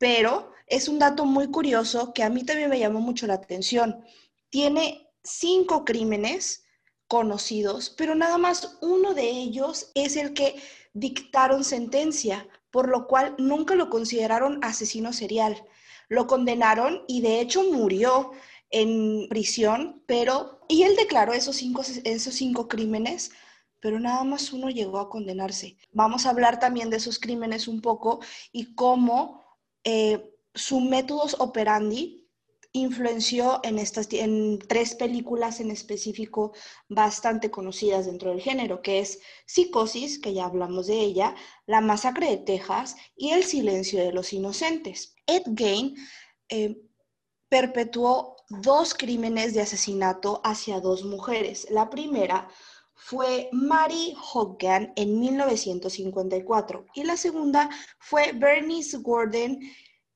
pero es un dato muy curioso que a mí también me llamó mucho la atención. Tiene cinco crímenes conocidos, pero nada más uno de ellos es el que dictaron sentencia, por lo cual nunca lo consideraron asesino serial. Lo condenaron y de hecho murió en prisión, pero... Y él declaró esos cinco, esos cinco crímenes, pero nada más uno llegó a condenarse. Vamos a hablar también de esos crímenes un poco y cómo eh, su métodos operandi influenció en, estas, en tres películas en específico bastante conocidas dentro del género, que es Psicosis, que ya hablamos de ella, La Masacre de Texas y El Silencio de los Inocentes. Ed Gain eh, perpetuó dos crímenes de asesinato hacia dos mujeres. La primera fue Mary Hogan en 1954 y la segunda fue Bernice Gordon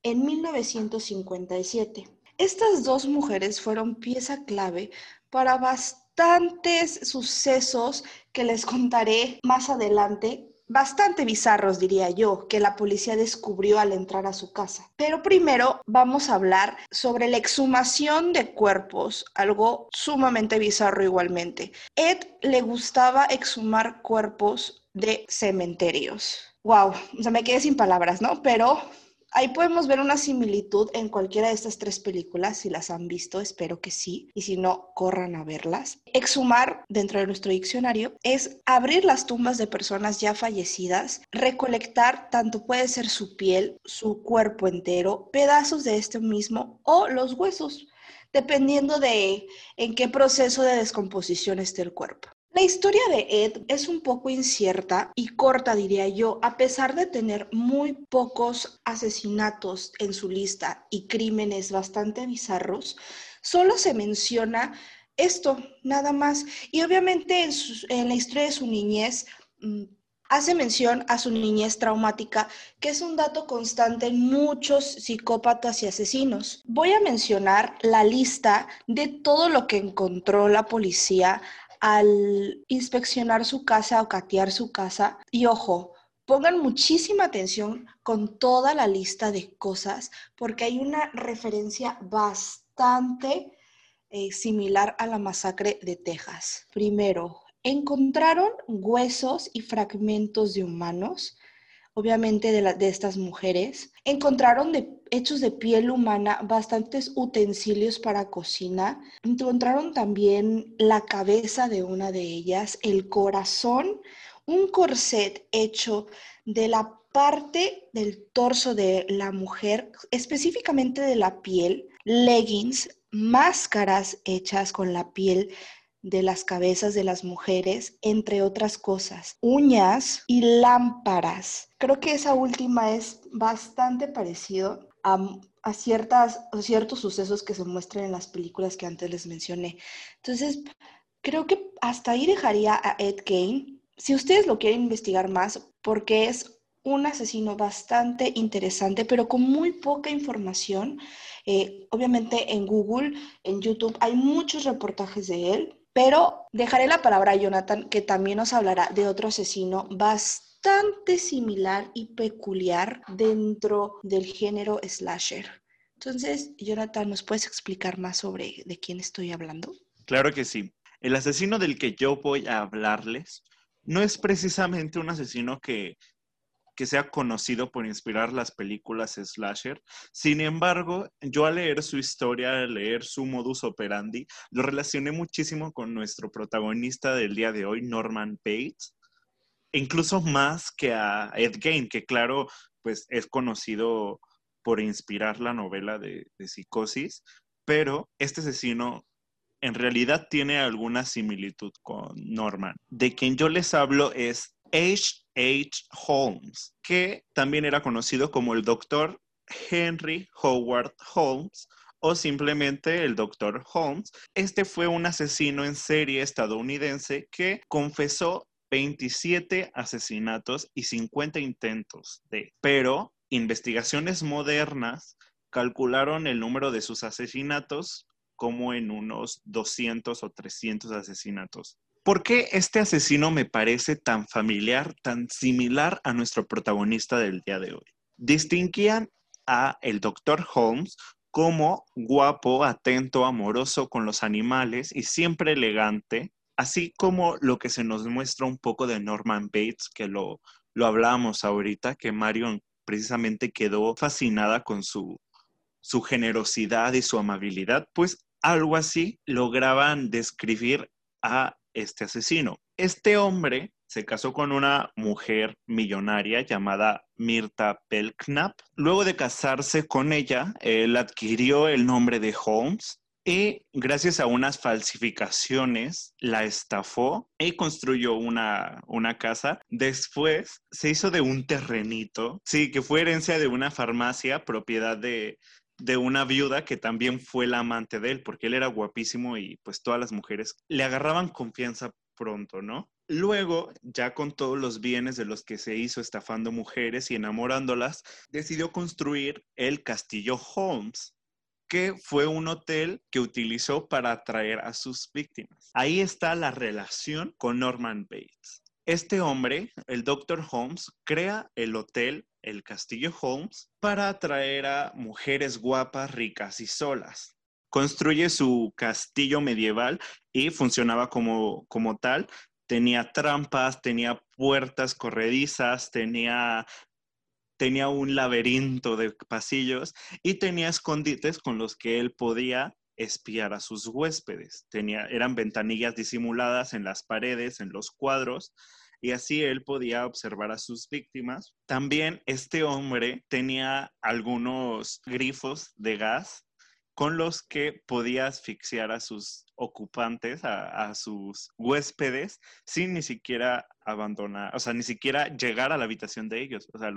en 1957. Estas dos mujeres fueron pieza clave para bastantes sucesos que les contaré más adelante bastante bizarros, diría yo, que la policía descubrió al entrar a su casa. Pero primero vamos a hablar sobre la exhumación de cuerpos, algo sumamente bizarro igualmente. Ed le gustaba exhumar cuerpos de cementerios. Wow, o sea, me quedé sin palabras, ¿no? Pero Ahí podemos ver una similitud en cualquiera de estas tres películas, si las han visto, espero que sí, y si no, corran a verlas. Exhumar, dentro de nuestro diccionario, es abrir las tumbas de personas ya fallecidas, recolectar tanto puede ser su piel, su cuerpo entero, pedazos de este mismo o los huesos, dependiendo de en qué proceso de descomposición esté el cuerpo. La historia de Ed es un poco incierta y corta, diría yo, a pesar de tener muy pocos asesinatos en su lista y crímenes bastante bizarros, solo se menciona esto, nada más. Y obviamente en, la historia de su niñez mm, hace mención a su niñez traumática, que es un dato constante en muchos psicópatas y asesinos. Voy a mencionar la lista de todo lo que encontró la policía al inspeccionar su casa o catear su casa. Y ojo, pongan muchísima atención con toda la lista de cosas porque hay una referencia bastante eh, similar a la masacre de Texas. Primero, encontraron huesos y fragmentos de humanos obviamente de, estas mujeres. Encontraron hechos de piel humana bastantes utensilios para cocina. Encontraron también la cabeza de una de ellas, el corazón, un corset hecho de la parte del torso de la mujer, específicamente de la piel, leggings, máscaras hechas con la piel de las cabezas de las mujeres, entre otras cosas, uñas y lámparas. Creo que esa última es bastante parecido a a ciertas, ciertos sucesos que se muestran en las películas que antes les mencioné. Entonces, creo que hasta ahí dejaría a Ed Gein. Si ustedes lo quieren investigar más, porque es un asesino bastante interesante, pero con muy poca información. Eh, obviamente en Google, en YouTube, hay muchos reportajes de él, pero dejaré la palabra a Jonathan, que también nos hablará de otro asesino bastante similar y peculiar dentro del género slasher. Entonces, Jonathan, ¿nos puedes explicar más sobre de quién estoy hablando? Claro que sí. El asesino del que yo voy a hablarles no es precisamente un asesino que que sea conocido por inspirar las películas slasher. Sin embargo, yo al leer su historia, al leer su modus operandi, lo relacioné muchísimo con nuestro protagonista del día de hoy, Norman Bates, incluso más que a Ed Gein, que claro, pues es conocido por inspirar la novela de, de Psicosis, pero este asesino en realidad tiene alguna similitud con Norman. De quien yo les hablo es H. H. Holmes, que también era conocido como el doctor Henry Howard Holmes o simplemente el doctor Holmes. Este fue un asesino en serie estadounidense que confesó 27 asesinatos y 50 intentos de, pero investigaciones modernas calcularon el número de sus asesinatos como en unos 200 o 300 asesinatos. ¿Por qué este asesino me parece tan familiar, tan similar a nuestro protagonista del día de hoy? Distinguían a el Dr. Holmes como guapo, atento, amoroso con los animales y siempre elegante, así como lo que se nos muestra un poco de Norman Bates, que lo, lo hablábamos ahorita, que Marion precisamente quedó fascinada con su, su generosidad y su amabilidad, pues algo así lograban describir a este asesino. Este hombre se casó con una mujer millonaria llamada Mirta Belknap. Luego de casarse con ella, él adquirió el nombre de Holmes y gracias a unas falsificaciones la estafó y construyó una, una, casa. Después se hizo de un terrenito, sí, que fue herencia de una farmacia, propiedad de, de una viuda que también fue la amante de él, porque él era guapísimo y pues todas las mujeres le agarraban confianza pronto, ¿no? Luego, ya con todos los bienes de los que se hizo estafando mujeres y enamorándolas, decidió construir el Castillo Holmes, que fue un hotel que utilizó para atraer a sus víctimas. Ahí está la relación con Norman Bates. Este hombre, el Dr. Holmes, crea el hotel el Castillo Holmes para atraer a mujeres guapas, ricas y solas. Construye su castillo medieval y funcionaba como, como tal. Tenía trampas, tenía puertas corredizas, tenía, tenía un laberinto de pasillos y tenía escondites con los que él podía espiar a sus huéspedes. Tenía, eran ventanillas disimuladas en las paredes, en los cuadros, y así él podía observar a sus víctimas. También este hombre tenía algunos grifos de gas con los que podía asfixiar a sus ocupantes, a, sus huéspedes, sin ni siquiera abandonar, o sea, ni siquiera llegar a la habitación de ellos. O sea,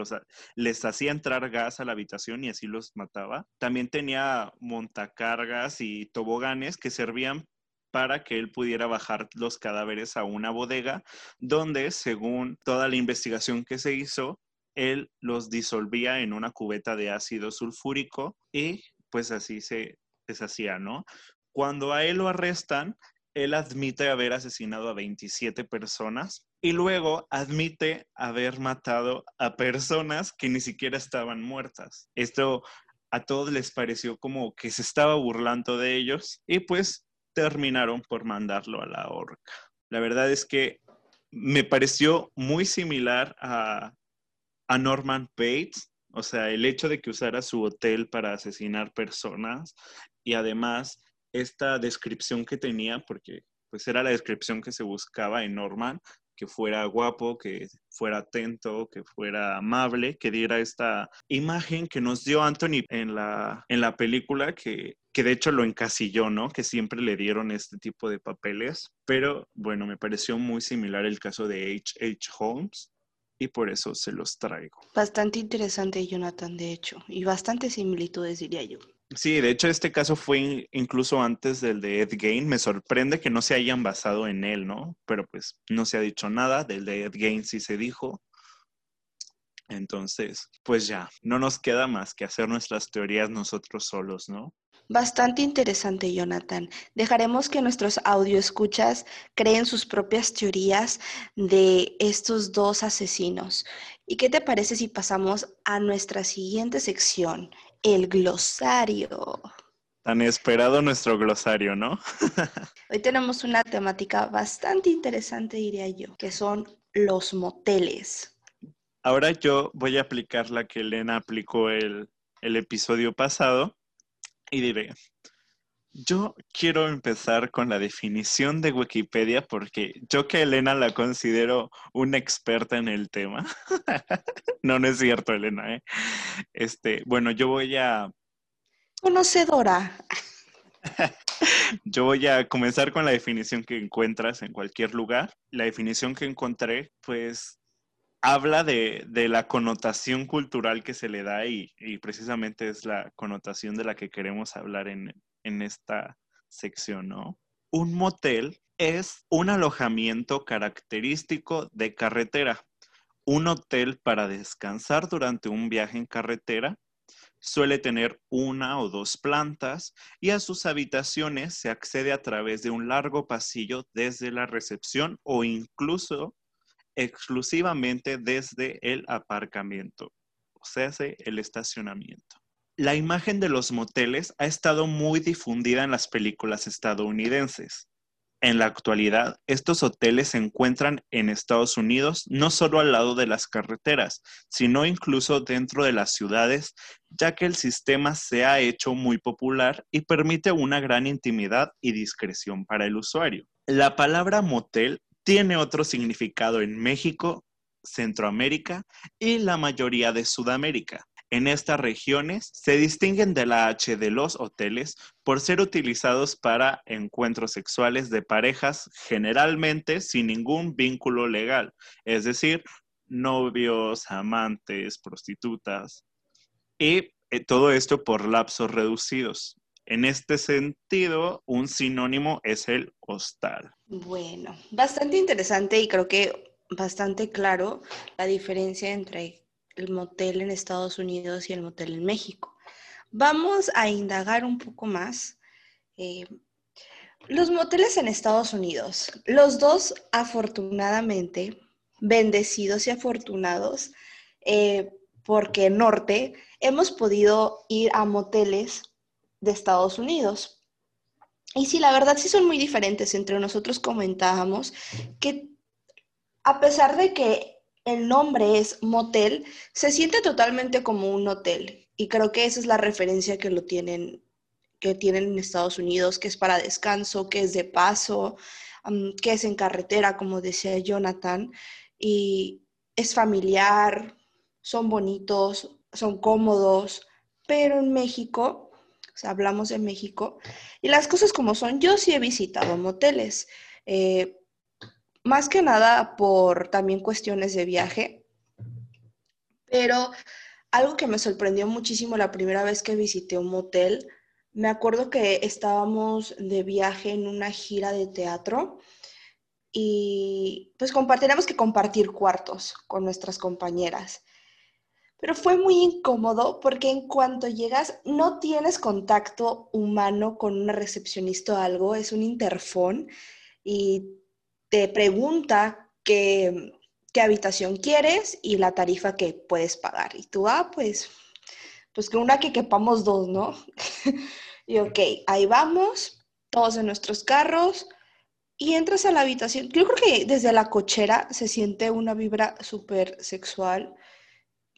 les hacía entrar gas a la habitación y así los mataba. También tenía montacargas y toboganes que servían para que él pudiera bajar los cadáveres a una bodega donde, según toda la investigación que se hizo, él los disolvía en una cubeta de ácido sulfúrico y pues así se deshacía, ¿no? Cuando a él lo arrestan, él admite haber asesinado a 27 personas y luego admite haber matado a personas que ni siquiera estaban muertas. Esto a todos les pareció como que se estaba burlando de ellos y pues terminaron por mandarlo a la horca. La verdad es que me pareció muy similar a, Norman Bates, o sea, el hecho de que usara su hotel para asesinar personas y además esta descripción que tenía, porque pues era la descripción que se buscaba en Norman, que fuera guapo, que fuera atento, que fuera amable, que diera esta imagen que nos dio Anthony en la, en la película, que, que de hecho lo encasilló, ¿no? Que siempre le dieron este tipo de papeles. Pero bueno, me pareció muy similar el caso de H. H. Holmes. Y por eso se los traigo. Bastante interesante, Jonathan, de hecho, y bastante similitudes, diría yo. Sí, de hecho este caso fue incluso antes del de Ed Gain. Me sorprende que no se hayan basado en él, ¿no? Pero pues no se ha dicho nada. Del de Ed Gain sí se dijo. Entonces, pues ya, no nos queda más que hacer nuestras teorías nosotros solos, ¿no? Bastante interesante, Jonathan. Dejaremos que nuestros escuchas creen sus propias teorías de estos dos asesinos. ¿Y qué te parece si pasamos a nuestra siguiente sección, el glosario? Tan esperado nuestro glosario, ¿no? Hoy tenemos una temática bastante interesante, diría yo, que son los moteles. Ahora yo voy a aplicar la que Elena aplicó el, el episodio pasado y diré, yo quiero empezar con la definición de Wikipedia porque yo que Elena la considero una experta en el tema. no, no es cierto, Elena. ¿eh? Este, bueno, yo voy a... Conocedora. yo voy a comenzar con la definición que encuentras en cualquier lugar. La definición que encontré, pues, habla de, la connotación cultural que se le da y, precisamente es la connotación de la que queremos hablar en, en esta sección, ¿no? Un motel es un alojamiento característico de carretera, un hotel para descansar durante un viaje en carretera. Suele tener una o dos plantas y a sus habitaciones se accede a través de un largo pasillo desde la recepción o incluso exclusivamente desde el aparcamiento, o sea, el estacionamiento. La imagen de los moteles ha estado muy difundida en las películas estadounidenses. En la actualidad, estos hoteles se encuentran en Estados Unidos no solo al lado de las carreteras, sino incluso dentro de las ciudades, ya que el sistema se ha hecho muy popular y permite una gran intimidad y discreción para el usuario. La palabra motel tiene otro significado en México, Centroamérica y la mayoría de Sudamérica. En estas regiones se distinguen de la H de los hoteles por ser utilizados para encuentros sexuales de parejas generalmente sin ningún vínculo legal, es decir, novios, amantes, prostitutas, y eh, todo esto por lapsos reducidos. En este sentido, un sinónimo es el hostal. Bueno, bastante interesante y creo que bastante claro la diferencia entre el motel en Estados Unidos y el motel en México. Vamos a indagar un poco más. Eh, los moteles en Estados Unidos, los dos afortunadamente, bendecidos y afortunados, eh, porque norte hemos podido ir a moteles de Estados Unidos. Y sí, la verdad sí son muy diferentes. Entre nosotros comentábamos que a pesar de que el nombre es motel, se siente totalmente como un hotel. Y creo que esa es la referencia que lo tienen, que tienen en Estados Unidos, que es para descanso, que es de paso, que es en carretera, como decía Jonathan. Y es familiar, son bonitos, son cómodos, pero en México hablamos de México, y las cosas como son, yo sí he visitado moteles, eh, más que nada por también cuestiones de viaje, pero algo que me sorprendió muchísimo la primera vez que visité un motel, me acuerdo que estábamos de viaje en una gira de teatro y pues compartiremos que compartir cuartos con nuestras compañeras. Pero fue muy incómodo porque en cuanto llegas no tienes contacto humano con una recepcionista o algo, es un interfón y te pregunta qué, qué habitación quieres y la tarifa que puedes pagar. Y tú, ah, pues, pues que una que quepamos dos, ¿no? y ok, ahí vamos, todos en nuestros carros, y entras a la habitación. Yo creo que desde la cochera se siente una vibra súper sexual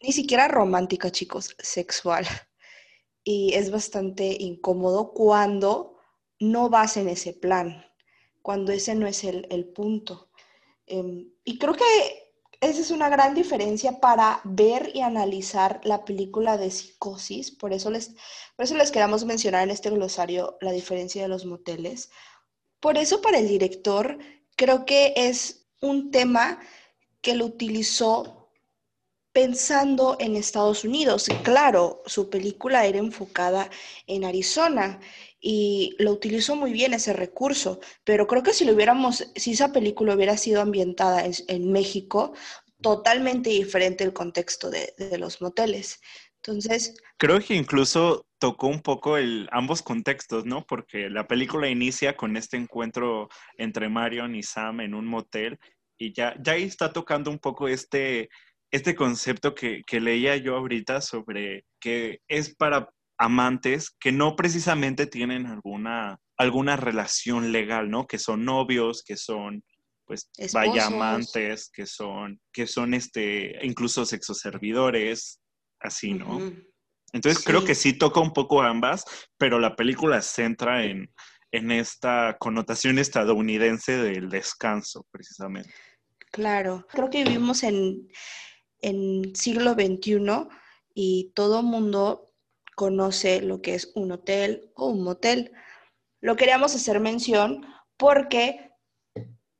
ni siquiera romántica, chicos, sexual. Y es bastante incómodo cuando no vas en ese plan, cuando ese no es el, punto. Em, y creo que esa es una gran diferencia para ver y analizar la película de psicosis. Por eso les, por eso les queramos mencionar en este glosario la diferencia de los moteles. Por eso para el director creo que es un tema que lo utilizó pensando en Estados Unidos. Claro, su película era enfocada en Arizona y lo utilizó muy bien ese recurso, pero creo que si lo hubiéramos, si esa película hubiera sido ambientada en, México, totalmente diferente el contexto de, los moteles. Entonces... Creo que incluso tocó un poco el, ambos contextos, ¿no? Porque la película inicia con este encuentro entre Marion y Sam en un motel y ya, ya está tocando un poco este, este concepto que, que leía yo ahorita sobre que es para amantes que no precisamente tienen alguna, alguna relación legal, ¿no? Que son novios, que son, pues, vaya amantes, que son, que son, este, incluso sexoservidores, así, ¿no? Entonces creo que sí toca un poco ambas, pero la película se centra en, en esta connotación estadounidense del descanso, precisamente. Claro, creo que vivimos en, en siglo XXI y todo mundo conoce lo que es un hotel o un motel. Lo queríamos hacer mención porque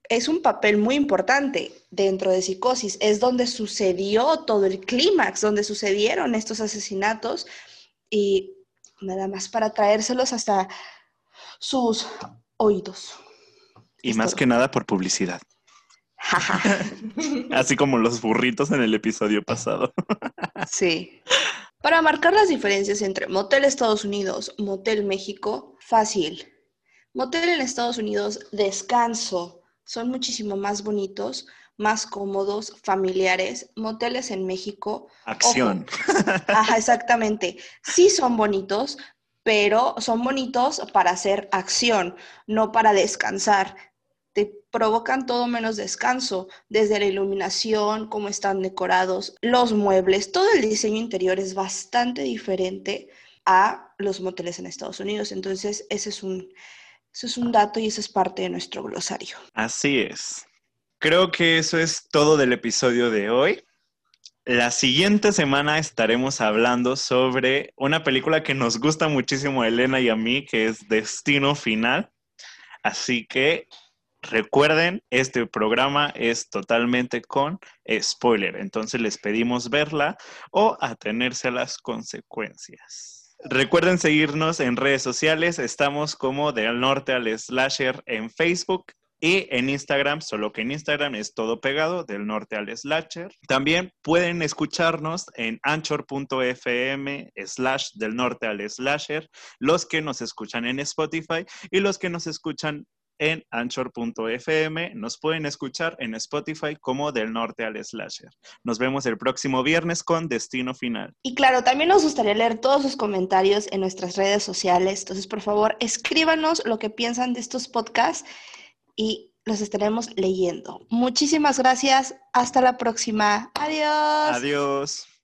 es un papel muy importante dentro de psicosis. Es donde sucedió todo el clímax, donde sucedieron estos asesinatos y nada más para traérselos hasta sus oídos. Y más que nada por publicidad. Así como los burritos en el episodio pasado. sí. Para marcar las diferencias entre Motel Estados Unidos, Motel México, fácil. Motel en Estados Unidos, descanso. Son muchísimo más bonitos, más cómodos, familiares. Moteles en México. Acción. Ajá, exactamente. Sí son bonitos, pero son bonitos para hacer acción, no para descansar provocan todo menos descanso, desde la iluminación, cómo están decorados, los muebles, todo el diseño interior es bastante diferente a los moteles en Estados Unidos. Entonces, ese es un, ese es un dato y eso es parte de nuestro glosario. Así es. Creo que eso es todo del episodio de hoy. La siguiente semana estaremos hablando sobre una película que nos gusta muchísimo a Elena y a mí, que es Destino Final. Así que Recuerden, este programa es totalmente con spoiler, entonces les pedimos verla o atenerse a las consecuencias. Recuerden seguirnos en redes sociales, estamos como del norte al slasher en Facebook y en Instagram, solo que en Instagram es todo pegado, del norte al slasher. También pueden escucharnos en anchor.fm slash del norte al slasher, los que nos escuchan en Spotify y los que nos escuchan en anchor.fm. Nos pueden escuchar en Spotify como Del Norte al Slasher. Nos vemos el próximo viernes con Destino Final. Y claro, también nos gustaría leer todos sus comentarios en nuestras redes sociales. Entonces, por favor, escríbanos lo que piensan de estos podcasts y los estaremos leyendo. Muchísimas gracias. Hasta la próxima. Adiós. Adiós.